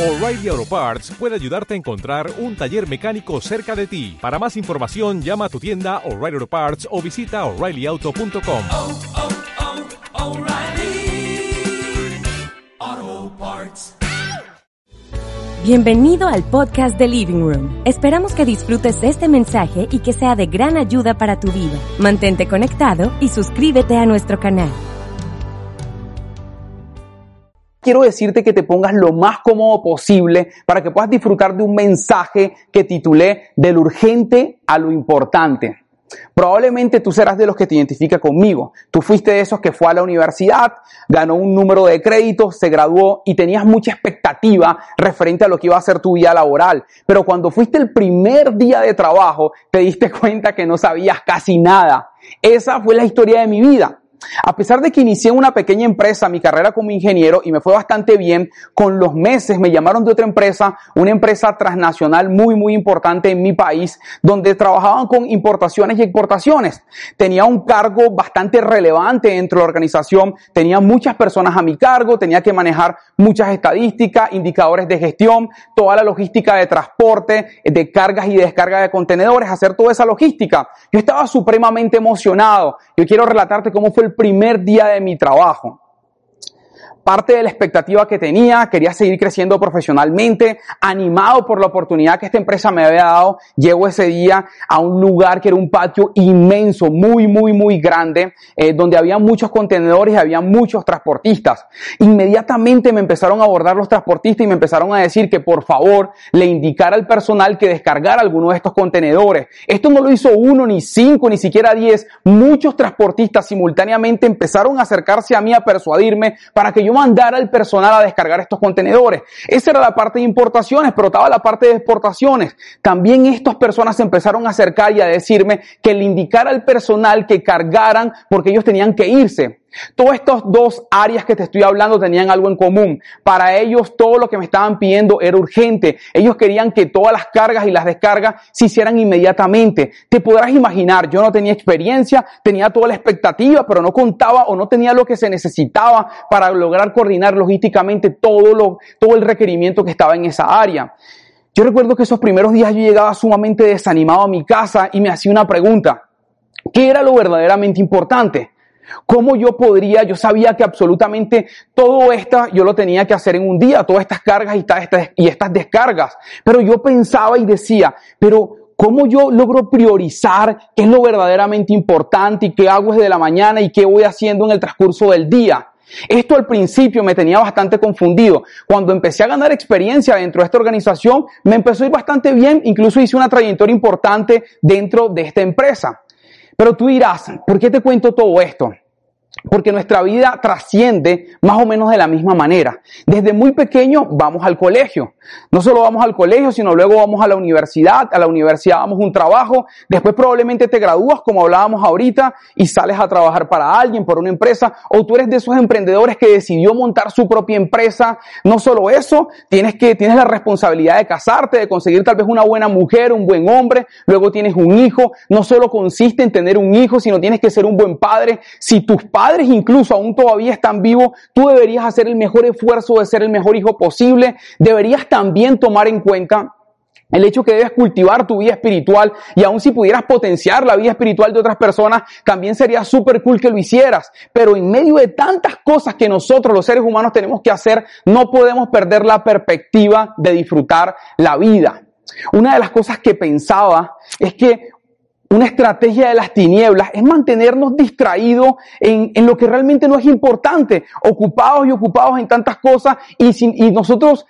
O'Reilly Auto Parts puede ayudarte a encontrar un taller mecánico cerca de ti. Para más información, llama a tu tienda O'Reilly Auto Parts o visita oreillyauto.com. oh, oh, Parts. Bienvenido al podcast de Living Room. Esperamos que disfrutes este mensaje y que sea de gran ayuda para tu vida. Mantente conectado y suscríbete a nuestro canal. Quiero decirte que te pongas lo más cómodo posible para que puedas disfrutar de un mensaje que titulé Del urgente a lo importante. Probablemente tú serás de los que te identifica conmigo. Tú fuiste de esos que fue a la universidad, ganó un número de créditos, se graduó y tenías mucha expectativa referente a lo que iba a ser tu vida laboral. Pero cuando fuiste el primer día de trabajo, te diste cuenta que no sabías casi nada. Esa fue la historia de mi vida. A pesar de que inicié una pequeña empresa, mi carrera como ingeniero, y me fue bastante bien, con los meses me llamaron de otra empresa, una empresa transnacional muy, muy importante en mi país, donde trabajaban con importaciones y exportaciones. Tenía un cargo bastante relevante dentro de la organización, tenía muchas personas a mi cargo, tenía que manejar muchas estadísticas, indicadores de gestión, toda la logística de transporte, de cargas y descargas de contenedores, hacer toda esa logística. Yo estaba supremamente emocionado. Yo quiero relatarte cómo fue el primer día de mi trabajo parte de la expectativa que tenía, quería seguir creciendo profesionalmente, animado por la oportunidad que esta empresa me había dado, llego ese día a un lugar que era un patio inmenso, muy, muy, muy grande, eh, donde había muchos contenedores y había muchos transportistas. Inmediatamente me empezaron a abordar los transportistas y me empezaron a decir que por favor le indicara al personal que descargara alguno de estos contenedores. Esto no lo hizo uno, ni cinco, ni siquiera diez. Muchos transportistas simultáneamente empezaron a acercarse a mí a persuadirme para que yo mandar al personal a descargar estos contenedores. Esa era la parte de importaciones, pero estaba la parte de exportaciones. También estas personas se empezaron a acercar y a decirme que le indicara al personal que cargaran porque ellos tenían que irse. Todas estas dos áreas que te estoy hablando tenían algo en común. Para ellos todo lo que me estaban pidiendo era urgente. Ellos querían que todas las cargas y las descargas se hicieran inmediatamente. Te podrás imaginar, yo no tenía experiencia, tenía toda la expectativa, pero no contaba o no tenía lo que se necesitaba para lograr coordinar logísticamente todo, lo, todo el requerimiento que estaba en esa área. Yo recuerdo que esos primeros días yo llegaba sumamente desanimado a mi casa y me hacía una pregunta. ¿Qué era lo verdaderamente importante? ¿Cómo yo podría? Yo sabía que absolutamente todo esto yo lo tenía que hacer en un día, todas estas cargas y estas, y estas descargas. Pero yo pensaba y decía, pero ¿cómo yo logro priorizar qué es lo verdaderamente importante y qué hago desde la mañana y qué voy haciendo en el transcurso del día? Esto al principio me tenía bastante confundido. Cuando empecé a ganar experiencia dentro de esta organización, me empezó a ir bastante bien, incluso hice una trayectoria importante dentro de esta empresa. Pero tú dirás, ¿por qué te cuento todo esto? Porque nuestra vida trasciende más o menos de la misma manera. Desde muy pequeño vamos al colegio. No solo vamos al colegio, sino luego vamos a la universidad. A la universidad vamos un trabajo. Después probablemente te gradúas, como hablábamos ahorita, y sales a trabajar para alguien, por una empresa. O tú eres de esos emprendedores que decidió montar su propia empresa. No solo eso, tienes que, tienes la responsabilidad de casarte, de conseguir tal vez una buena mujer, un buen hombre. Luego tienes un hijo. No solo consiste en tener un hijo, sino tienes que ser un buen padre. Si tus padres padres incluso aún todavía están vivos, tú deberías hacer el mejor esfuerzo de ser el mejor hijo posible. Deberías también tomar en cuenta el hecho que debes cultivar tu vida espiritual y aun si pudieras potenciar la vida espiritual de otras personas, también sería súper cool que lo hicieras. Pero en medio de tantas cosas que nosotros los seres humanos tenemos que hacer, no podemos perder la perspectiva de disfrutar la vida. Una de las cosas que pensaba es que una estrategia de las tinieblas es mantenernos distraídos en, en, lo que realmente no es importante, ocupados y ocupados en tantas cosas y, sin, y nosotros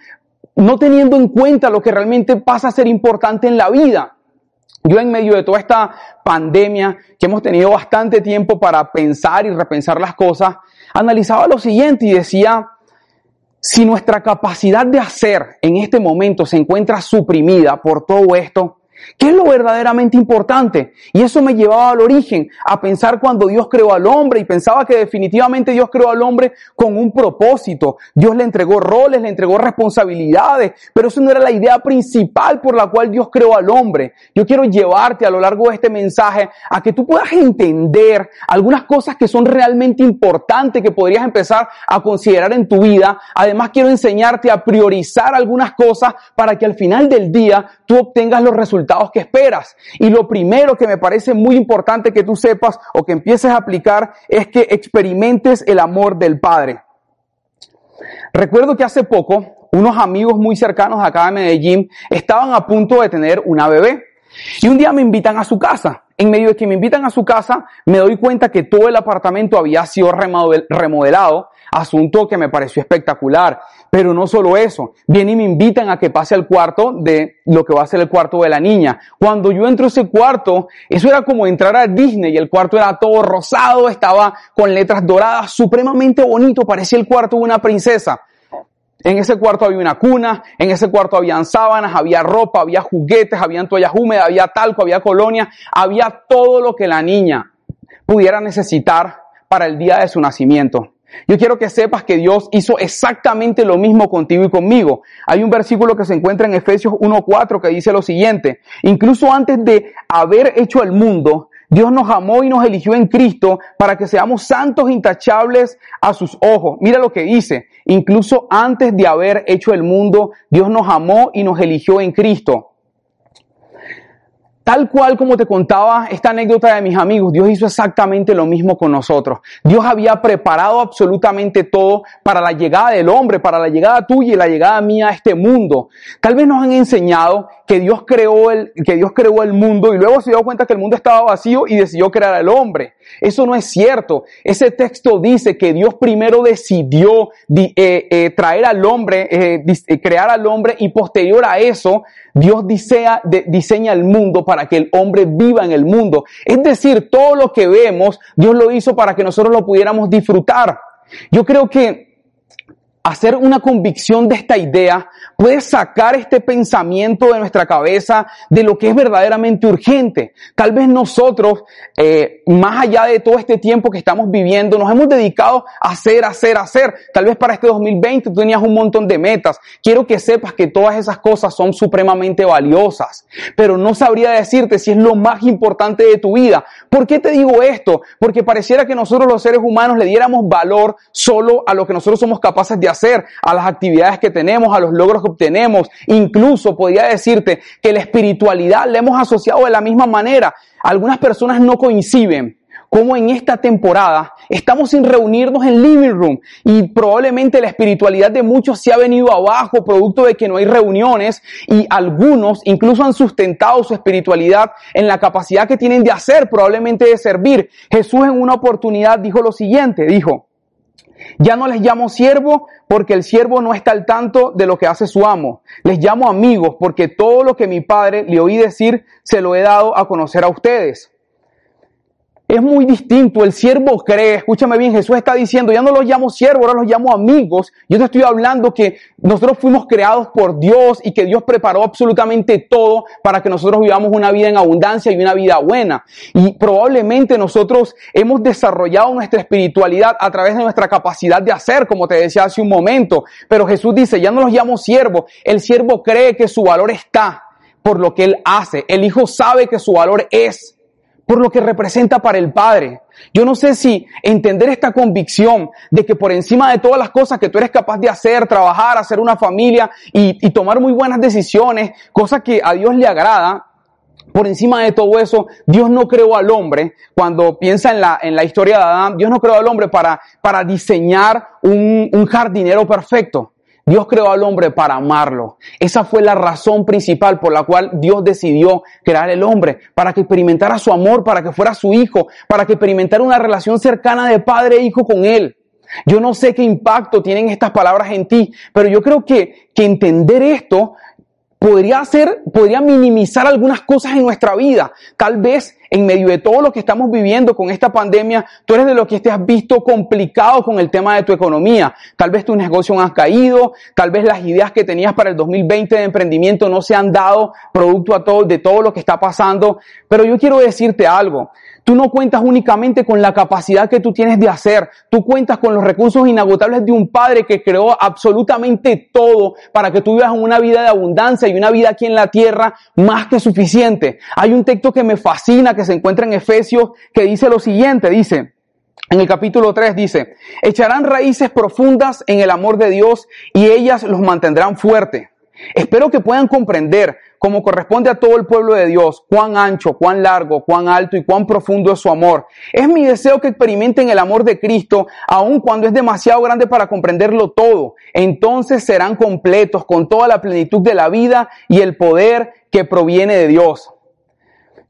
no teniendo en cuenta lo que realmente pasa a ser importante en la vida. Yo en medio de toda esta pandemia, que hemos tenido bastante tiempo para pensar y repensar las cosas, analizaba lo siguiente y decía, si nuestra capacidad de hacer en este momento se encuentra suprimida por todo esto, ¿Qué es lo verdaderamente importante? Y eso me llevaba al origen, a pensar cuando Dios creó al hombre y pensaba que definitivamente Dios creó al hombre con un propósito. Dios le entregó roles, le entregó responsabilidades, pero eso no era la idea principal por la cual Dios creó al hombre. Yo quiero llevarte a lo largo de este mensaje a que tú puedas entender algunas cosas que son realmente importantes que podrías empezar a considerar en tu vida. Además quiero enseñarte a priorizar algunas cosas para que al final del día tú obtengas los resultados que esperas. Y lo primero que me parece muy importante que tú sepas o que empieces a aplicar es que experimentes el amor del Padre. Recuerdo que hace poco unos amigos muy cercanos acá de Medellín estaban a punto de tener una bebé. Y un día me invitan a su casa. En medio de que me invitan a su casa, me doy cuenta que todo el apartamento había sido remodelado asunto que me pareció espectacular. Pero no solo eso, vienen y me invitan a que pase al cuarto de lo que va a ser el cuarto de la niña. Cuando yo entro a ese cuarto, eso era como entrar a Disney y el cuarto era todo rosado, estaba con letras doradas, supremamente bonito, parecía el cuarto de una princesa. En ese cuarto había una cuna, en ese cuarto habían sábanas, había ropa, había juguetes, había toallas húmedas, había talco, había colonia, había todo lo que la niña pudiera necesitar para el día de su nacimiento. Yo quiero que sepas que Dios hizo exactamente lo mismo contigo y conmigo. Hay un versículo que se encuentra en Efesios 1.4 que dice lo siguiente, incluso antes de haber hecho el mundo, Dios nos amó y nos eligió en Cristo para que seamos santos intachables a sus ojos. Mira lo que dice, incluso antes de haber hecho el mundo, Dios nos amó y nos eligió en Cristo. Tal cual como te contaba esta anécdota de mis amigos, Dios hizo exactamente lo mismo con nosotros. Dios había preparado absolutamente todo para la llegada del hombre, para la llegada tuya y la llegada mía a este mundo. Tal vez nos han enseñado que Dios creó el, que Dios creó el mundo y luego se dio cuenta que el mundo estaba vacío y decidió crear al hombre. Eso no es cierto. Ese texto dice que Dios primero decidió eh, eh, traer al hombre, eh, crear al hombre y posterior a eso Dios diseña, diseña el mundo para que el hombre viva en el mundo. Es decir, todo lo que vemos, Dios lo hizo para que nosotros lo pudiéramos disfrutar. Yo creo que hacer una convicción de esta idea puede sacar este pensamiento de nuestra cabeza de lo que es verdaderamente urgente. Tal vez nosotros, eh, más allá de todo este tiempo que estamos viviendo, nos hemos dedicado a hacer, hacer, hacer. Tal vez para este 2020 tú tenías un montón de metas. Quiero que sepas que todas esas cosas son supremamente valiosas, pero no sabría decirte si es lo más importante de tu vida. ¿Por qué te digo esto? Porque pareciera que nosotros los seres humanos le diéramos valor solo a lo que nosotros somos capaces de hacer, a las actividades que tenemos, a los logros que obtenemos. Incluso podría decirte que la espiritualidad la hemos asociado de la misma manera. Algunas personas no coinciden como en esta temporada estamos sin reunirnos en living room y probablemente la espiritualidad de muchos se ha venido abajo producto de que no hay reuniones y algunos incluso han sustentado su espiritualidad en la capacidad que tienen de hacer, probablemente de servir. Jesús en una oportunidad dijo lo siguiente, dijo, ya no les llamo siervo porque el siervo no está al tanto de lo que hace su amo. Les llamo amigos porque todo lo que mi padre le oí decir se lo he dado a conocer a ustedes. Es muy distinto. El siervo cree, escúchame bien, Jesús está diciendo, ya no los llamo siervos, ahora los llamo amigos. Yo te estoy hablando que nosotros fuimos creados por Dios y que Dios preparó absolutamente todo para que nosotros vivamos una vida en abundancia y una vida buena. Y probablemente nosotros hemos desarrollado nuestra espiritualidad a través de nuestra capacidad de hacer, como te decía hace un momento. Pero Jesús dice, ya no los llamo siervos. El siervo cree que su valor está por lo que él hace. El hijo sabe que su valor es por lo que representa para el Padre. Yo no sé si entender esta convicción de que por encima de todas las cosas que tú eres capaz de hacer, trabajar, hacer una familia y, tomar muy buenas decisiones, cosas que a Dios le agrada, por encima de todo eso, Dios no creó al hombre, cuando piensa en la, en la historia de Adán, Dios no creó al hombre para, para diseñar un, un jardinero perfecto. Dios creó al hombre para amarlo. Esa fue la razón principal por la cual Dios decidió crear el hombre, para que experimentara su amor, para que fuera su hijo, para que experimentara una relación cercana de padre e hijo con él. Yo no sé qué impacto tienen estas palabras en ti, pero yo creo que, que entender esto podría hacer, podría minimizar algunas cosas en nuestra vida. Tal vez en medio de todo lo que estamos viviendo con esta pandemia, tú eres de los que te has visto complicado con el tema de tu economía. Tal vez tus negocios han caído, tal vez las ideas que tenías para el 2020 de emprendimiento no se han dado producto a todo, de todo lo que está pasando. Pero yo quiero decirte algo. Tú no cuentas únicamente con la capacidad que tú tienes de hacer, tú cuentas con los recursos inagotables de un Padre que creó absolutamente todo para que tú vivas una vida de abundancia y una vida aquí en la tierra más que suficiente. Hay un texto que me fascina que se encuentra en Efesios que dice lo siguiente, dice, en el capítulo 3 dice, echarán raíces profundas en el amor de Dios y ellas los mantendrán fuertes. Espero que puedan comprender como corresponde a todo el pueblo de Dios, cuán ancho, cuán largo, cuán alto y cuán profundo es su amor. Es mi deseo que experimenten el amor de Cristo, aun cuando es demasiado grande para comprenderlo todo. Entonces serán completos con toda la plenitud de la vida y el poder que proviene de Dios.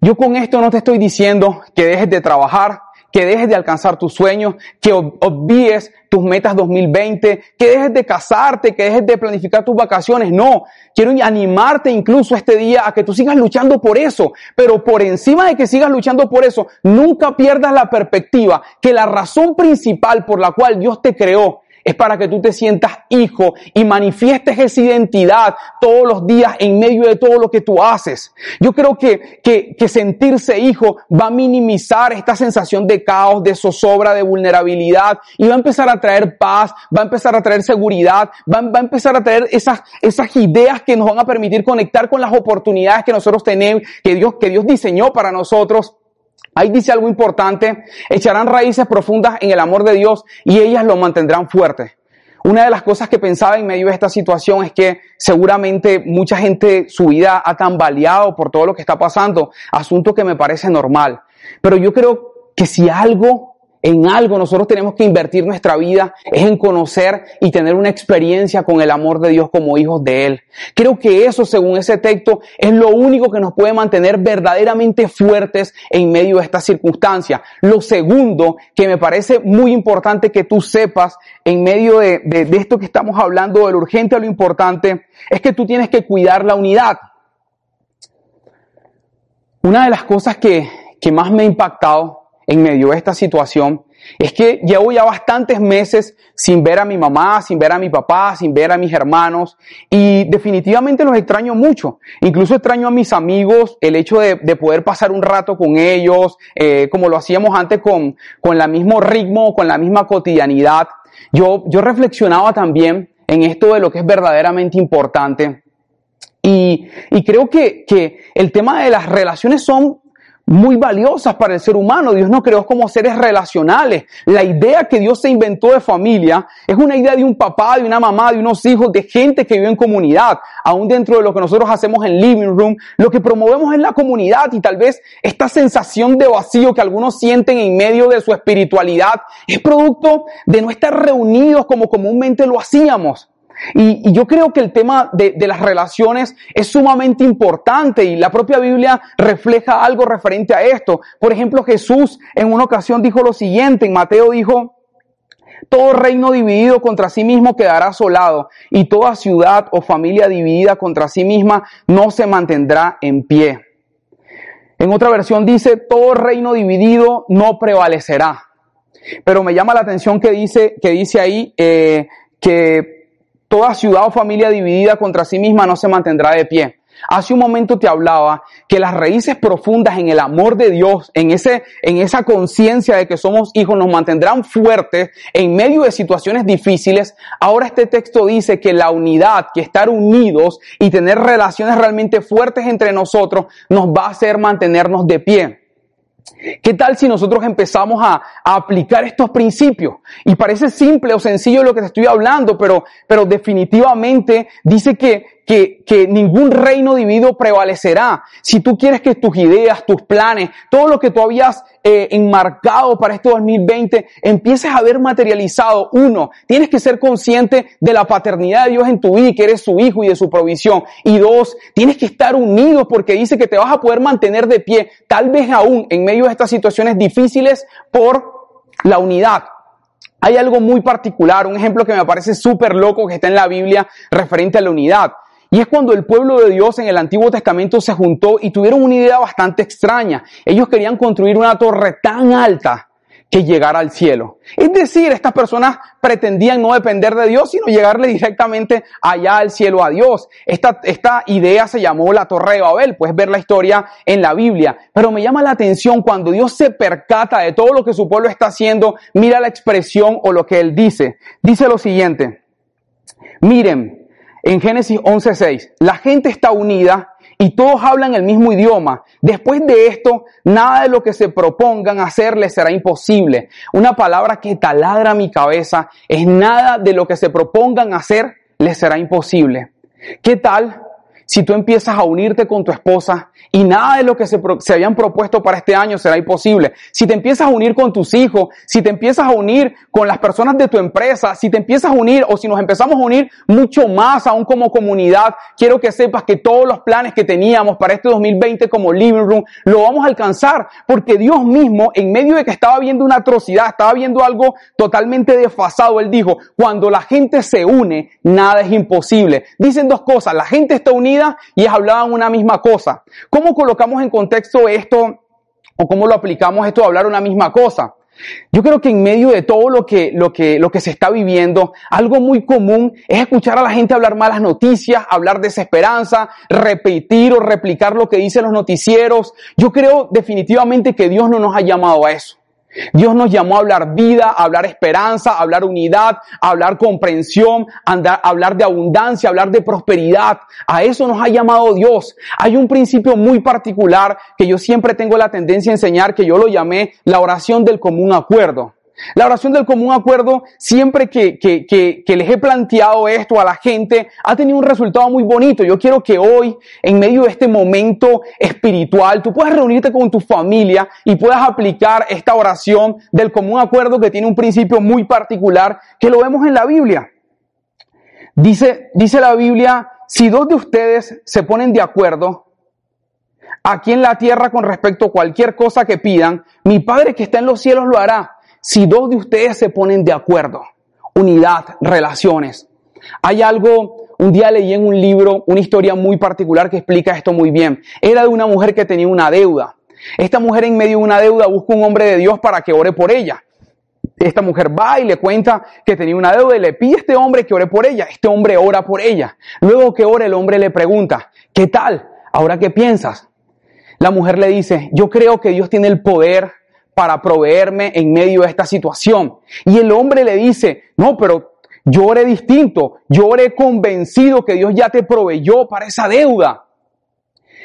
Yo con esto no te estoy diciendo que dejes de trabajar, que dejes de alcanzar tus sueños, que obvíes tus metas 2020, que dejes de casarte, que dejes de planificar tus vacaciones. No, quiero animarte incluso este día a que tú sigas luchando por eso, pero por encima de que sigas luchando por eso, nunca pierdas la perspectiva que la razón principal por la cual Dios te creó es para que tú te sientas hijo y manifiestes esa identidad todos los días en medio de todo lo que tú haces. Yo creo que, que, que sentirse hijo va a minimizar esta sensación de caos, de zozobra, de vulnerabilidad y va a empezar a traer paz, va a empezar a traer seguridad, va, va a empezar a traer esas, esas ideas que nos van a permitir conectar con las oportunidades que nosotros tenemos, que Dios, que Dios diseñó para nosotros. Ahí dice algo importante, echarán raíces profundas en el amor de Dios y ellas lo mantendrán fuerte. Una de las cosas que pensaba en medio de esta situación es que seguramente mucha gente su vida ha tambaleado por todo lo que está pasando, asunto que me parece normal. Pero yo creo que si algo en algo nosotros tenemos que invertir nuestra vida es en conocer y tener una experiencia con el amor de Dios como hijos de Él. Creo que eso, según ese texto, es lo único que nos puede mantener verdaderamente fuertes en medio de esta circunstancia. Lo segundo que me parece muy importante que tú sepas en medio de, de esto que estamos hablando, de lo urgente a lo importante, es que tú tienes que cuidar la unidad. Una de las cosas que, que más me ha impactado en medio de esta situación es que llevo ya bastantes meses sin ver a mi mamá, sin ver a mi papá, sin ver a mis hermanos y definitivamente los extraño mucho. Incluso extraño a mis amigos, el hecho de, poder pasar un rato con ellos, eh, como lo hacíamos antes con, con el mismo ritmo, con la misma cotidianidad. Yo, yo reflexionaba también en esto de lo que es verdaderamente importante. Y, y creo que, que el tema de las relaciones son muy valiosas para el ser humano. Dios nos creó como seres relacionales. La idea que Dios se inventó de familia es una idea de un papá, de una mamá, de unos hijos, de gente que vive en comunidad. Aún dentro de lo que nosotros hacemos en living room, lo que promovemos es la comunidad y tal vez esta sensación de vacío que algunos sienten en medio de su espiritualidad es producto de no estar reunidos como comúnmente lo hacíamos. Y, yo creo que el tema de, las relaciones es sumamente importante y la propia Biblia refleja algo referente a esto. Por ejemplo, Jesús en una ocasión dijo lo siguiente, en Mateo dijo, todo reino dividido contra sí mismo quedará asolado y toda ciudad o familia dividida contra sí misma no se mantendrá en pie. En otra versión dice, todo reino dividido no prevalecerá. Pero me llama la atención que dice, que dice ahí eh, que Toda ciudad o familia dividida contra sí misma no se mantendrá de pie. Hace un momento te hablaba que las raíces profundas en el amor de Dios, en ese, en esa conciencia de que somos hijos, nos mantendrán fuertes en medio de situaciones difíciles. Ahora este texto dice que la unidad, que estar unidos y tener relaciones realmente fuertes entre nosotros, nos va a hacer mantenernos de pie. ¿Qué tal si nosotros empezamos a, aplicar estos principios? Y parece simple o sencillo lo que te estoy hablando, pero, pero definitivamente dice que, que, que, ningún reino dividido prevalecerá. Si tú quieres que tus ideas, tus planes, todo lo que tú habías eh, enmarcado para este 2020 empieces a ver materializado, uno, tienes que ser consciente de la paternidad de Dios en tu vida que eres su hijo y de su provisión. Y dos, tienes que estar unido porque dice que te vas a poder mantener de pie, tal vez aún en medio de estas situaciones difíciles por la unidad. Hay algo muy particular, un ejemplo que me parece súper loco que está en la Biblia referente a la unidad. Y es cuando el pueblo de Dios en el Antiguo Testamento se juntó y tuvieron una idea bastante extraña. Ellos querían construir una torre tan alta que llegara al cielo. Es decir, estas personas pretendían no depender de Dios, sino llegarle directamente allá al cielo a Dios. Esta, esta idea se llamó la Torre de Babel, puedes ver la historia en la Biblia. Pero me llama la atención cuando Dios se percata de todo lo que su pueblo está haciendo, mira la expresión o lo que él dice. Dice lo siguiente, miren, en Génesis 11:6, la gente está unida y todos hablan el mismo idioma. Después de esto, nada de lo que se propongan hacer les será imposible. Una palabra que taladra mi cabeza es nada de lo que se propongan hacer les será imposible. ¿Qué tal si tú empiezas a unirte con tu esposa y nada de lo que se, se, habían propuesto para este año será imposible. Si te empiezas a unir con tus hijos, si te empiezas a unir con las personas de tu empresa, si te empiezas a unir o si nos empezamos a unir mucho más aún como comunidad, quiero que sepas que todos los planes que teníamos para este 2020 como Living Room lo vamos a alcanzar porque Dios mismo en medio de que estaba viendo una atrocidad, estaba viendo algo totalmente desfasado, Él dijo, cuando la gente se une, nada es imposible. Dicen dos cosas, la gente está unida y hablaban una misma cosa. ¿Cómo colocamos en contexto esto o cómo lo aplicamos esto a hablar una misma cosa? Yo creo que en medio de todo lo que, lo que, lo que se está viviendo, algo muy común es escuchar a la gente hablar malas noticias, hablar desesperanza, repetir o replicar lo que dicen los noticieros. Yo creo definitivamente que Dios no nos ha llamado a eso. Dios nos llamó a hablar vida, a hablar esperanza, a hablar unidad, a hablar comprensión, a hablar de abundancia, a hablar de prosperidad. A eso nos ha llamado Dios. Hay un principio muy particular que yo siempre tengo la tendencia a enseñar, que yo lo llamé la oración del común acuerdo. La oración del común acuerdo, siempre que, que, que, que, les he planteado esto a la gente, ha tenido un resultado muy bonito. Yo quiero que hoy, en medio de este momento espiritual, tú puedas reunirte con tu familia y puedas aplicar esta oración del común acuerdo que tiene un principio muy particular que lo vemos en la Biblia. Dice, dice la Biblia, si dos de ustedes se ponen de acuerdo, aquí en la tierra con respecto a cualquier cosa que pidan, mi Padre que está en los cielos lo hará si dos de ustedes se ponen de acuerdo, unidad, relaciones. Hay algo, un día leí en un libro una historia muy particular que explica esto muy bien. Era de una mujer que tenía una deuda. Esta mujer en medio de una deuda busca un hombre de Dios para que ore por ella. Esta mujer va y le cuenta que tenía una deuda y le pide a este hombre que ore por ella. Este hombre ora por ella. Luego que ora, el hombre le pregunta, ¿qué tal? ¿Ahora qué piensas? La mujer le dice, yo creo que Dios tiene el poder para proveerme en medio de esta situación. Y el hombre le dice, no, pero yo oré distinto, yo oré convencido que Dios ya te proveyó para esa deuda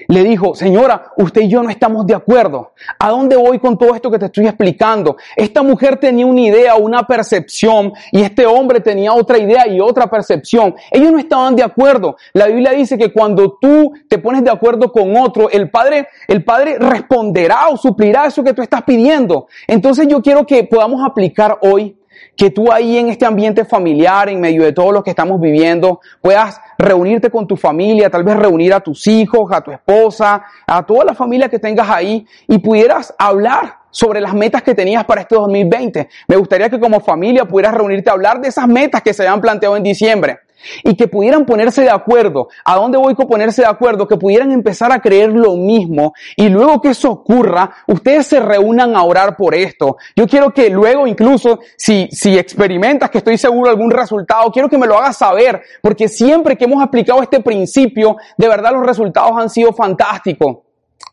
le dijo, señora, usted y yo no estamos de acuerdo. ¿A dónde voy con todo esto que te estoy explicando? Esta mujer tenía una idea, una percepción, y este hombre tenía otra idea y otra percepción. Ellos no estaban de acuerdo. La Biblia dice que cuando tú te pones de acuerdo con otro, el Padre, el Padre responderá o suplirá eso que tú estás pidiendo. Entonces yo quiero que podamos aplicar hoy que tú ahí en este ambiente familiar, en medio de todo lo que estamos viviendo, puedas reunirte con tu familia, tal vez reunir a tus hijos, a tu esposa, a toda la familia que tengas ahí y pudieras hablar sobre las metas que tenías para este 2020. Me gustaría que como familia pudieras reunirte a hablar de esas metas que se habían planteado en diciembre y que pudieran ponerse de acuerdo. ¿A dónde voy con ponerse de acuerdo? Que pudieran empezar a creer lo mismo y luego que eso ocurra, ustedes se reúnan a orar por esto. Yo quiero que luego incluso si, si experimentas que estoy seguro de algún resultado, quiero que me lo hagas saber porque siempre que hemos aplicado este principio, de verdad los resultados han sido fantásticos.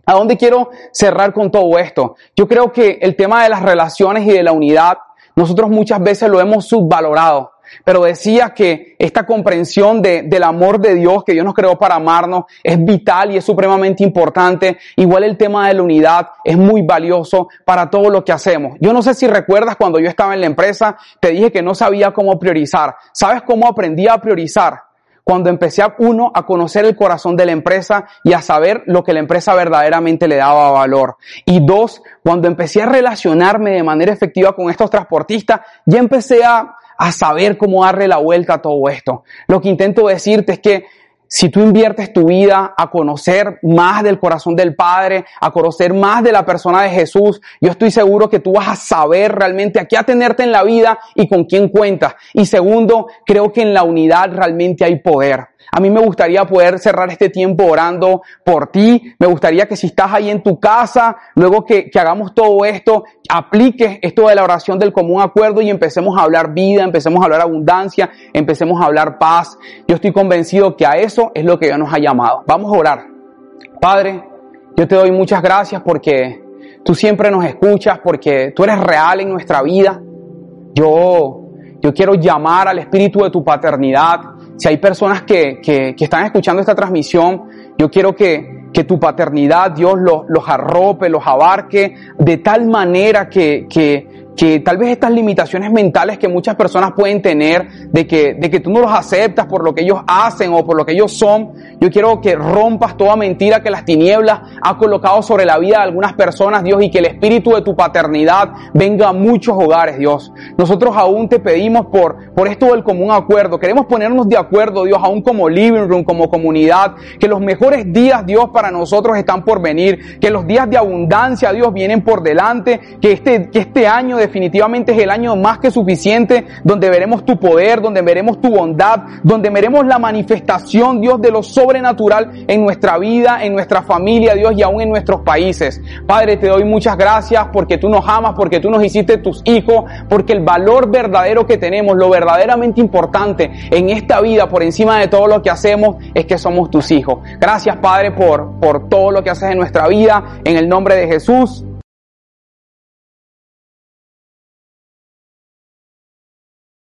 ¿A dónde quiero cerrar con todo esto? Yo creo que el tema de las relaciones y de la unidad, nosotros muchas veces lo hemos subvalorado pero decía que esta comprensión de, del amor de Dios, que Dios nos creó para amarnos, es vital y es supremamente importante. Igual el tema de la unidad es muy valioso para todo lo que hacemos. Yo no sé si recuerdas cuando yo estaba en la empresa, te dije que no sabía cómo priorizar. ¿Sabes cómo aprendí a priorizar? Cuando empecé a uno a conocer el corazón de la empresa y a saber lo que la empresa verdaderamente le daba valor. Y dos, cuando empecé a relacionarme de manera efectiva con estos transportistas, ya empecé a, a saber cómo darle la vuelta a todo esto. Lo que intento decirte es que si tú inviertes tu vida a conocer más del corazón del Padre, a conocer más de la persona de Jesús, yo estoy seguro que tú vas a saber realmente a qué atenerte en la vida y con quién cuentas. Y segundo, creo que en la unidad realmente hay poder. A mí me gustaría poder cerrar este tiempo orando por ti. Me gustaría que si estás ahí en tu casa, luego que, hagamos todo esto, apliques esto de la oración del común acuerdo y empecemos a hablar vida, empecemos a hablar abundancia, empecemos a hablar paz. Yo estoy convencido que a eso es lo que Dios nos ha llamado. Vamos a orar. Padre, yo te doy muchas gracias porque tú siempre nos escuchas, porque tú eres real en nuestra vida. Yo, yo quiero llamar al espíritu de tu paternidad si hay personas que, que, que están escuchando esta transmisión, yo quiero que, que tu paternidad, Dios, los, los arrope, los abarque de tal manera que, que, que tal vez estas limitaciones mentales que muchas personas pueden tener de que, de que tú no los aceptas por lo que ellos hacen o por lo que ellos son, yo quiero que rompas toda mentira que las tinieblas ha colocado sobre la vida de algunas personas, Dios, y que el espíritu de tu paternidad venga a muchos hogares, Dios. Nosotros aún te pedimos por, por esto del común acuerdo, queremos ponernos de acuerdo, Dios, aún como living room, como comunidad, que los mejores días, Dios, para nosotros están por venir, que los días de abundancia, Dios, vienen por delante, que este, que este año definitivamente es el año más que suficiente donde veremos tu poder, donde veremos tu bondad, donde veremos la manifestación, Dios, de lo sobrenatural en nuestra vida, en nuestra familia, Dios, y aún en nuestros países. Padre, te doy muchas gracias porque tú nos amas, porque tú nos hiciste tus hijos, porque el valor verdadero que tenemos, lo verdaderamente importante en esta vida, por encima de todo lo que hacemos, es que somos tus hijos. Gracias, Padre, por, por todo lo que haces en nuestra vida. En el nombre de Jesús.